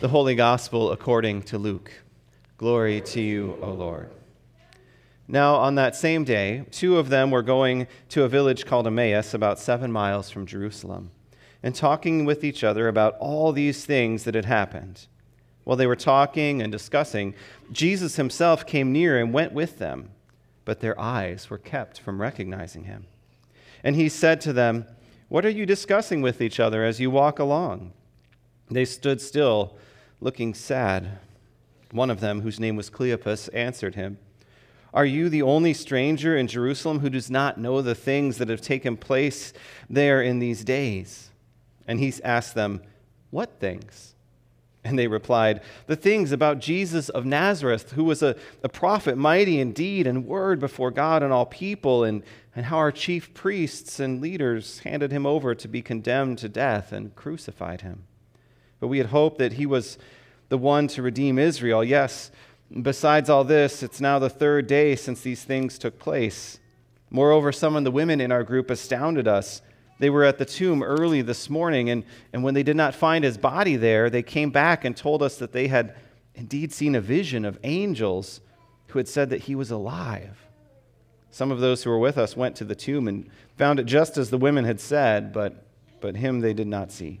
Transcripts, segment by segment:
The Holy Gospel according to Luke. Glory to you, O Lord. Now, on that same day, two of them were going to a village called Emmaus, about seven miles from Jerusalem, and talking with each other about all these things that had happened. While they were talking and discussing, Jesus himself came near and went with them, but their eyes were kept from recognizing him. And he said to them, What are you discussing with each other as you walk along? They stood still looking sad. One of them, whose name was Cleopas, answered him, Are you the only stranger in Jerusalem who does not know the things that have taken place there in these days? And he asked them, What things? And they replied, The things about Jesus of Nazareth, who was a, a prophet, mighty in deed and word before God and all people, and, and how our chief priests and leaders handed him over to be condemned to death and crucified him. But we had hoped that he was the one to redeem Israel. Yes, besides all this, it's now the third day since these things took place. Moreover, some of the women in our group astounded us. They were at the tomb early this morning, and, and when they did not find his body there, they came back and told us that they had indeed seen a vision of angels who had said that he was alive. Some of those who were with us went to the tomb and found it just as the women had said, but, but him they did not see.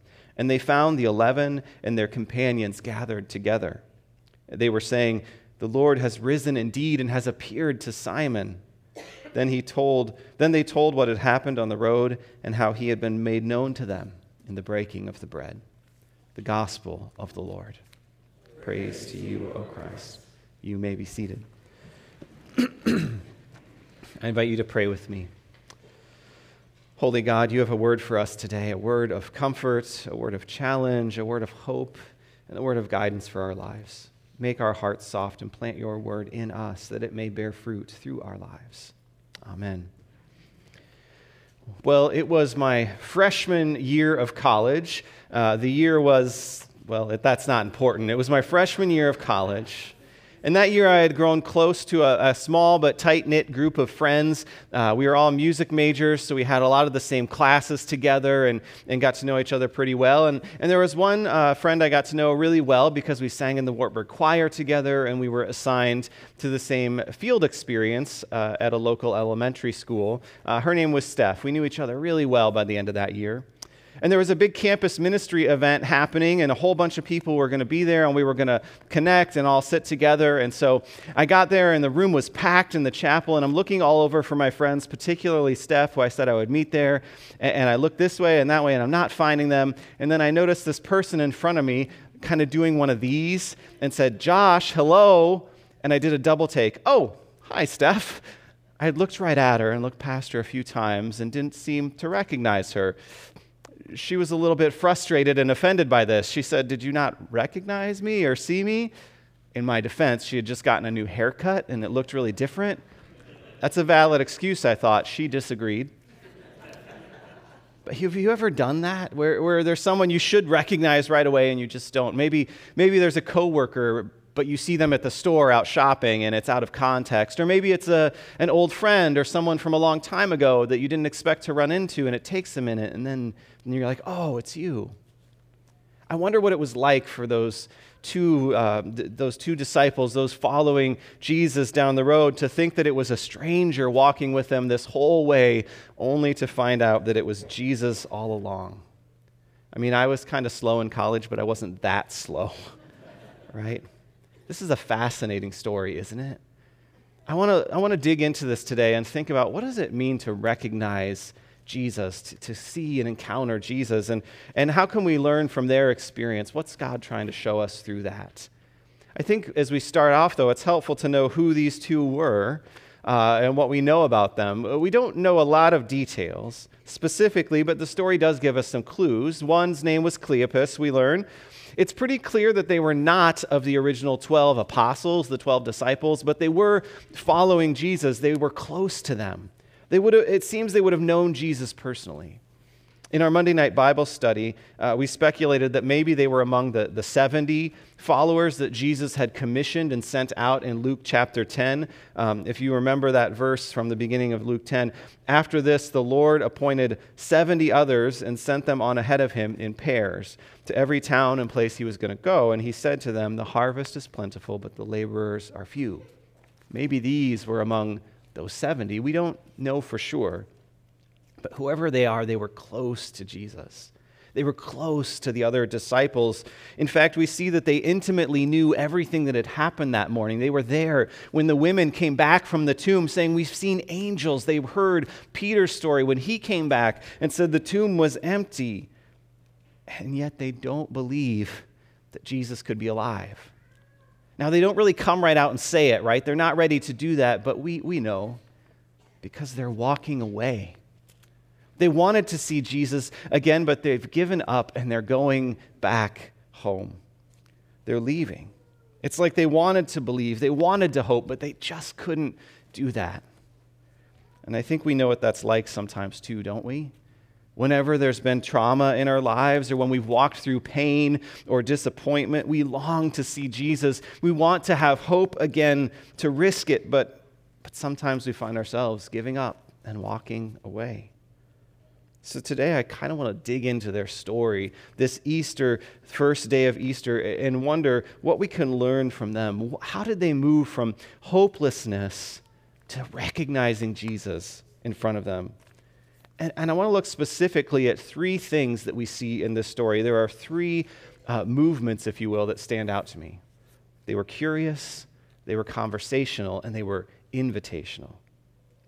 And they found the eleven and their companions gathered together. They were saying, The Lord has risen indeed and has appeared to Simon. Then he told, then they told what had happened on the road and how he had been made known to them in the breaking of the bread. The gospel of the Lord. Praise to you, O Christ. You may be seated. I invite you to pray with me. Holy God, you have a word for us today, a word of comfort, a word of challenge, a word of hope, and a word of guidance for our lives. Make our hearts soft and plant your word in us that it may bear fruit through our lives. Amen. Well, it was my freshman year of college. Uh, the year was, well, that's not important. It was my freshman year of college. And that year, I had grown close to a, a small but tight knit group of friends. Uh, we were all music majors, so we had a lot of the same classes together and, and got to know each other pretty well. And, and there was one uh, friend I got to know really well because we sang in the Wartburg Choir together and we were assigned to the same field experience uh, at a local elementary school. Uh, her name was Steph. We knew each other really well by the end of that year. And there was a big campus ministry event happening, and a whole bunch of people were going to be there, and we were going to connect and all sit together. And so I got there, and the room was packed in the chapel, and I'm looking all over for my friends, particularly Steph, who I said I would meet there. And, I look this way and that way, and I'm not finding them. And then I noticed this person in front of me kind of doing one of these and said, Josh, hello. And I did a double take. Oh, hi, Steph. I had looked right at her and looked past her a few times and didn't seem to recognize her she was a little bit frustrated and offended by this. She said, Did you not recognize me or see me? In my defense, she had just gotten a new haircut and it looked really different. That's a valid excuse, I thought. She disagreed. But have you ever done that where, where there's someone you should recognize right away and you just don't? Maybe, maybe there's a coworker but you see them at the store out shopping and it's out of context. Or maybe it's a, an old friend or someone from a long time ago that you didn't expect to run into and it takes a minute and then and you're like, oh, it's you. I wonder what it was like for those two, uh, th- those two disciples, those following Jesus down the road, to think that it was a stranger walking with them this whole way, only to find out that it was Jesus all along. I mean, I was kind of slow in college, but I wasn't that slow, right? This is a fascinating story, isn't it? I want to I want to dig into this today and think about what does it mean to recognize Jesus, to, to, see and encounter Jesus, and, and how can we learn from their experience? What's God trying to show us through that? I think as we start off, though, it's helpful to know who these two were uh, and what we know about them. We don't know a lot of details specifically, but the story does give us some clues. One's name was Cleopas, we learn. It's pretty clear that they were not of the original 12 apostles, the 12 disciples, but they were following Jesus. They were close to them. They would it seems they would have known Jesus personally. In our Monday night Bible study, uh, we speculated that maybe they were among the, the 70 followers that Jesus had commissioned and sent out in Luke chapter 10. Um, if you remember that verse from the beginning of Luke 10, after this, the Lord appointed 70 others and sent them on ahead of him in pairs to every town and place he was going to go. And he said to them, The harvest is plentiful, but the laborers are few. Maybe these were among those 70. We don't know for sure. But whoever they are, they were close to Jesus. They were close to the other disciples. In fact, we see that they intimately knew everything that had happened that morning. They were there when the women came back from the tomb saying, We've seen angels. They heard Peter's story when he came back and said the tomb was empty. And yet they don't believe that Jesus could be alive. Now, they don't really come right out and say it, right? They're not ready to do that, but we, we know because they're walking away. They wanted to see Jesus again, but they've given up and they're going back home. They're leaving. It's like they wanted to believe, they wanted to hope, but they just couldn't do that. And I think we know what that's like sometimes too, don't we? Whenever there's been trauma in our lives or when we've walked through pain or disappointment, we long to see Jesus. We want to have hope again to risk it, but, but sometimes we find ourselves giving up and walking away. So today I kind of want to dig into their story, this Easter, first day of Easter, and wonder what we can learn from them. How did they move from hopelessness to recognizing Jesus in front of them? And, and I want to look specifically at three things that we see in this story. There are three uh, movements, if you will, that stand out to me. They were curious, they were conversational, and they were invitational.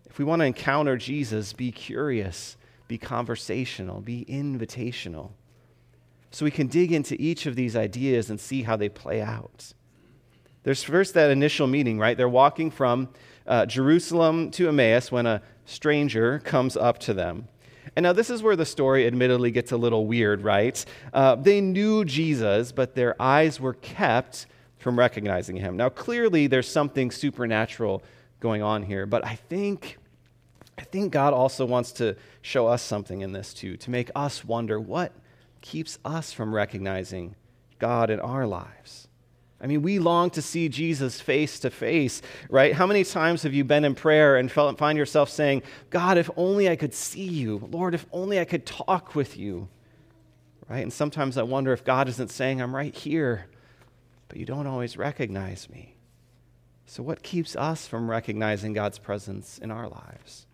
If we want to encounter Jesus, be curious be conversational, be invitational. So we can dig into each of these ideas and see how they play out. There's first that initial meeting, right? They're walking from uh, Jerusalem to Emmaus when a stranger comes up to them. And now, this is where the story admittedly gets a little weird, right? Uh, they knew Jesus, but their eyes were kept from recognizing him. Now, clearly, there's something supernatural going on here, but I think I think God also wants to show us something in this too, to make us wonder what keeps us from recognizing God in our lives. I mean, we long to see Jesus face to face, right? How many times have you been in prayer and felt, find yourself saying, God, if only I could see you. Lord, if only I could talk with you, right? And sometimes I wonder if God isn't saying, I'm right here, but you don't always recognize me. So, what keeps us from recognizing God's presence in our lives?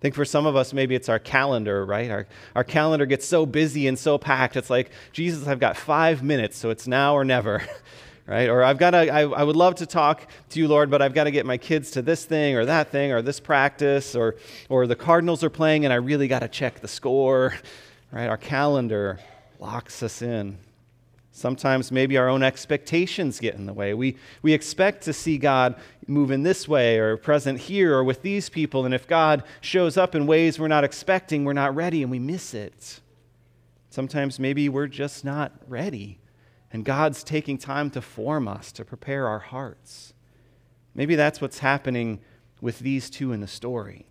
I think for some of us, maybe it's our calendar, right? Our, our calendar gets so busy and so packed. It's like, Jesus, I've got five minutes, so it's now or never, right? Or I've got to, I, I would love to talk to you, Lord, but I've got to get my kids to this thing or that thing or this practice or, or the Cardinals are playing and I really got to check the score, right? Our calendar locks us in. Sometimes maybe our own expectations get in the way. We, we expect to see God move in this way or present here or with these people. And if God shows up in ways we're not expecting, we're not ready and we miss it. Sometimes maybe we're just not ready. And God's taking time to form us, to prepare our hearts. Maybe that's what's happening with these two in the story.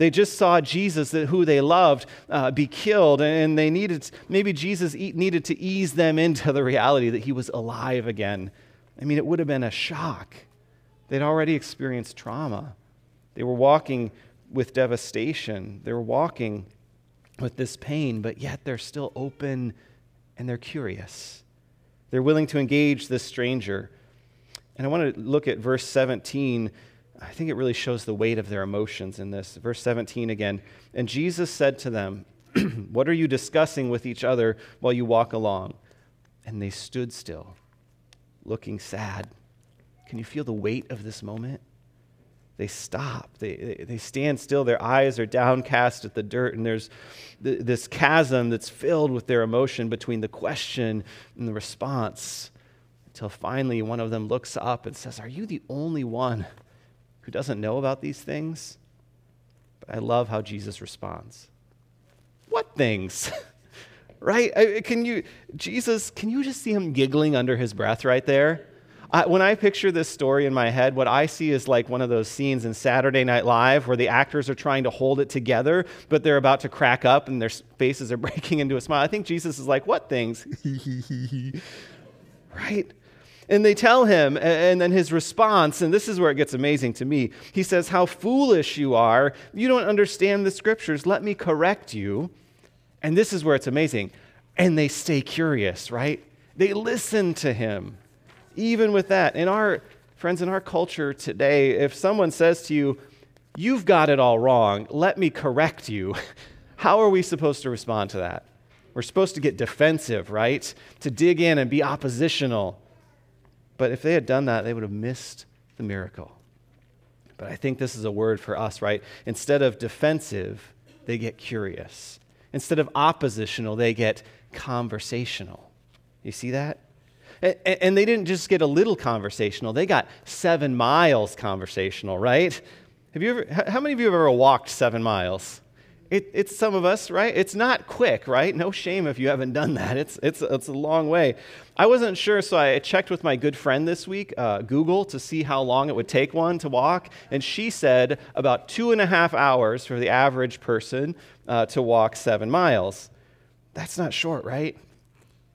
They just saw Jesus, who they loved, uh, be killed, and they needed, maybe Jesus needed to ease them into the reality that he was alive again. I mean, it would have been a shock. They'd already experienced trauma. They were walking with devastation. They were walking with this pain, but yet they're still open and they're curious. They're willing to engage this stranger. And I want to look at verse 17 I think it really shows the weight of their emotions in this. Verse 17 again. And Jesus said to them, what are you discussing with each other while you walk along? And they stood still, looking sad. Can you feel the weight of this moment? They stop. They, they, they stand still. Their eyes are downcast at the dirt, and there's th- this chasm that's filled with their emotion between the question and the response. Until finally, one of them looks up and says, Are you the only one who doesn't know about these things? But I love how Jesus responds. What things? right? I, can you, Jesus, can you just see him giggling under his breath right there? I, when I picture this story in my head, what I see is like one of those scenes in Saturday Night Live where the actors are trying to hold it together, but they're about to crack up and their faces are breaking into a smile. I think Jesus is like, What things? right? And they tell him, and then his response, and this is where it gets amazing to me. He says, How foolish you are. You don't understand the scriptures. Let me correct you. And this is where it's amazing. And they stay curious, right? They listen to him. Even with that, in our friends, in our culture today, if someone says to you, You've got it all wrong, let me correct you, how are we supposed to respond to that? We're supposed to get defensive, right? To dig in and be oppositional. But if they had done that, they would have missed the miracle. But I think this is a word for us, right? Instead of defensive, they get curious. Instead of oppositional, they get conversational. You see that? And they didn't just get a little conversational, they got seven miles conversational, right? Have you ever, how many of you have ever walked seven miles? It, it's some of us, right? It's not quick, right? No shame if you haven't done that. It's, it's, it's a long way. I wasn't sure, so I checked with my good friend this week, uh, Google, to see how long it would take one to walk. And she said about two and a half hours for the average person uh, to walk seven miles. That's not short, right?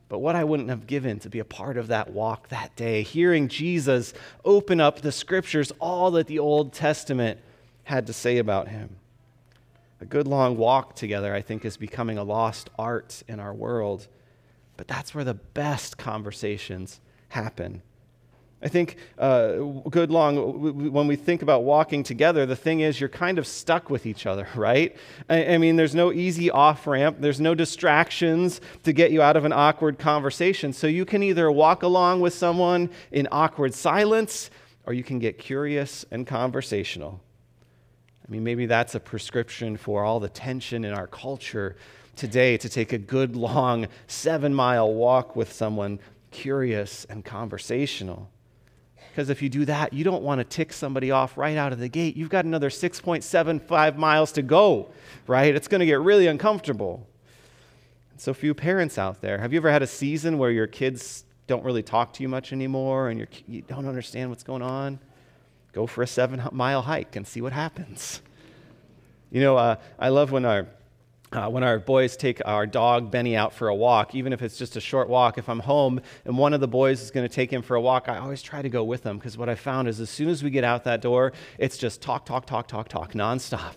But what I wouldn't have given to be a part of that walk that day, hearing Jesus open up the scriptures, all that the Old Testament had to say about him. A good long walk together, I think, is becoming a lost art in our world. But that's where the best conversations happen. I think uh, good long, when we think about walking together, the thing is you're kind of stuck with each other, right? I, I mean, there's no easy off ramp, there's no distractions to get you out of an awkward conversation. So you can either walk along with someone in awkward silence, or you can get curious and conversational. I mean, maybe that's a prescription for all the tension in our culture today to take a good, long, seven mile walk with someone curious and conversational. Because if you do that, you don't want to tick somebody off right out of the gate. You've got another 6.75 miles to go, right? It's going to get really uncomfortable. So, few parents out there, have you ever had a season where your kids don't really talk to you much anymore and you don't understand what's going on? Go for a seven mile hike and see what happens. You know, uh, I love when our uh, when our boys take our dog Benny out for a walk, even if it's just a short walk, if I'm home and one of the boys is going to take him for a walk, I always try to go with them because what I found is as soon as we get out that door, it's just talk, talk, talk, talk, talk, nonstop.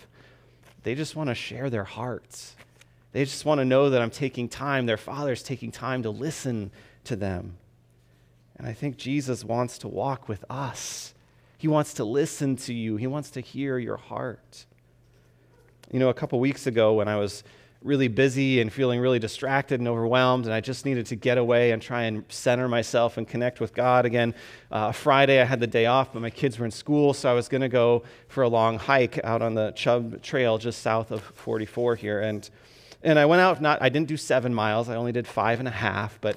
They just want to share their hearts. They just want to know that I'm taking time, their father's taking time to listen to them. And I think Jesus wants to walk with us he wants to listen to you, He wants to hear your heart. You know, a couple weeks ago when I was really busy and feeling really distracted and overwhelmed, and I just needed to get away and try and center myself and connect with God again. Uh, Friday, I had the day off, but my kids were in school, so I was going to go for a long hike out on the Chubb Trail just south of 44 here. And, and I went out, not, I didn't do seven miles, I only did five and a half, but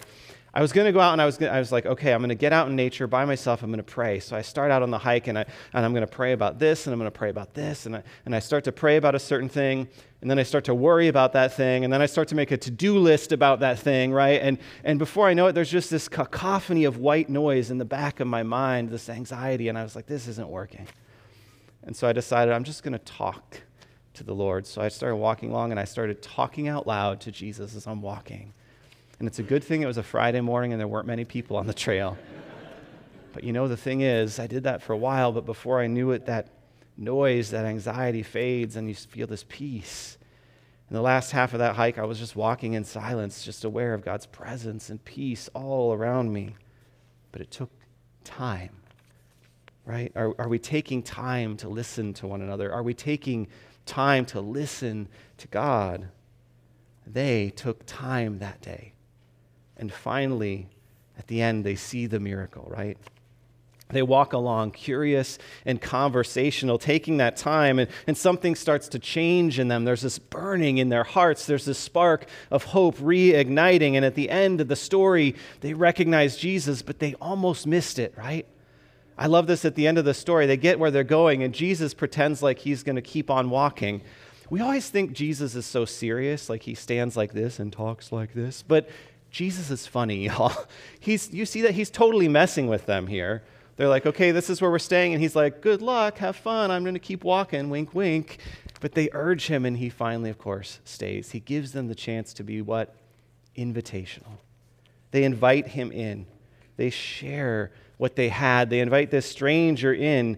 I was going to go out and I was, gonna, I was like, okay, I'm going to get out in nature by myself. I'm going to pray. So I start out on the hike and, I, and I'm going to pray about this and I'm going to pray about this. And I, and I start to pray about a certain thing. And then I start to worry about that thing. And then I start to make a to do list about that thing, right? And, and before I know it, there's just this cacophony of white noise in the back of my mind, this anxiety. And I was like, this isn't working. And so I decided I'm just going to talk to the Lord. So I started walking along and I started talking out loud to Jesus as I'm walking. And it's a good thing it was a Friday morning and there weren't many people on the trail. but you know, the thing is, I did that for a while, but before I knew it, that noise, that anxiety fades, and you feel this peace. In the last half of that hike, I was just walking in silence, just aware of God's presence and peace all around me. But it took time, right? Are, are we taking time to listen to one another? Are we taking time to listen to God? they took time that day. And finally, at the end, they see the miracle, right? They walk along curious and conversational, taking that time, and, and something starts to change in them. There's this burning in their hearts, there's this spark of hope reigniting. And at the end of the story, they recognize Jesus, but they almost missed it, right? I love this at the end of the story. They get where they're going, and Jesus pretends like he's going to keep on walking. We always think Jesus is so serious, like he stands like this and talks like this, but Jesus is funny, y'all. He's, you see that he's totally messing with them here. They're like, okay, this is where we're staying. And he's like, good luck, have fun. I'm going to keep walking, wink, wink. But they urge him, and he finally, of course, stays. He gives them the chance to be what? Invitational. They invite him in, they share what they had, they invite this stranger in.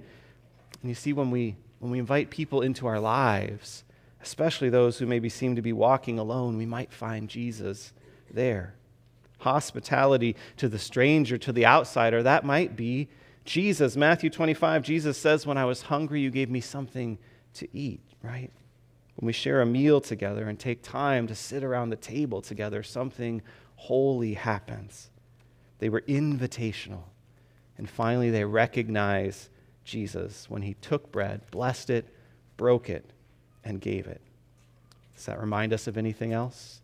And you see, when we, when we invite people into our lives, especially those who maybe seem to be walking alone, we might find Jesus there. Hospitality to the stranger, to the outsider, that might be Jesus, Matthew 25, Jesus says, When I was hungry, you gave me something to eat, right? When we share a meal together and take time to sit around the table together, something holy happens. They were invitational. And finally, they recognize Jesus when he took bread, blessed it, broke it, and gave it. Does that remind us of anything else?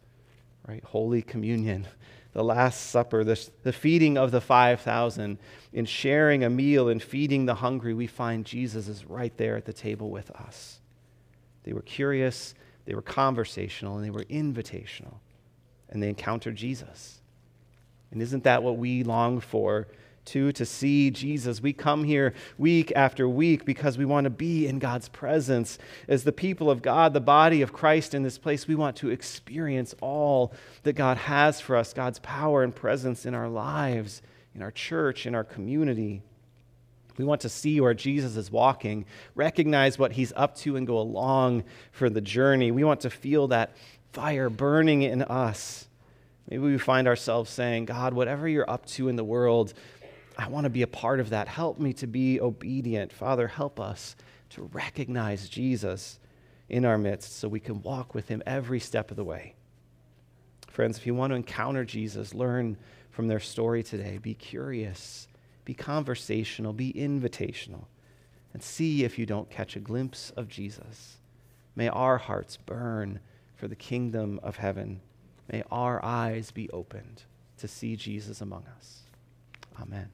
Right? Holy Communion the Last Supper, the, the feeding of the 5,000, in sharing a meal and feeding the hungry, we find Jesus is right there at the table with us. They were curious, they were conversational, and they were invitational. And they encountered Jesus. And isn't that what we long for to, to see Jesus. We come here week after week because we want to be in God's presence. As the people of God, the body of Christ in this place, we want to experience all that God has for us God's power and presence in our lives, in our church, in our community. We want to see where Jesus is walking, recognize what he's up to, and go along for the journey. We want to feel that fire burning in us. Maybe we find ourselves saying, God, whatever you're up to in the world, I want to be a part of that. Help me to be obedient. Father, help us to recognize Jesus in our midst so we can walk with him every step of the way. Friends, if you want to encounter Jesus, learn from their story today. Be curious, be conversational, be invitational, and see if you don't catch a glimpse of Jesus. May our hearts burn for the kingdom of heaven. May our eyes be opened to see Jesus among us. Amen.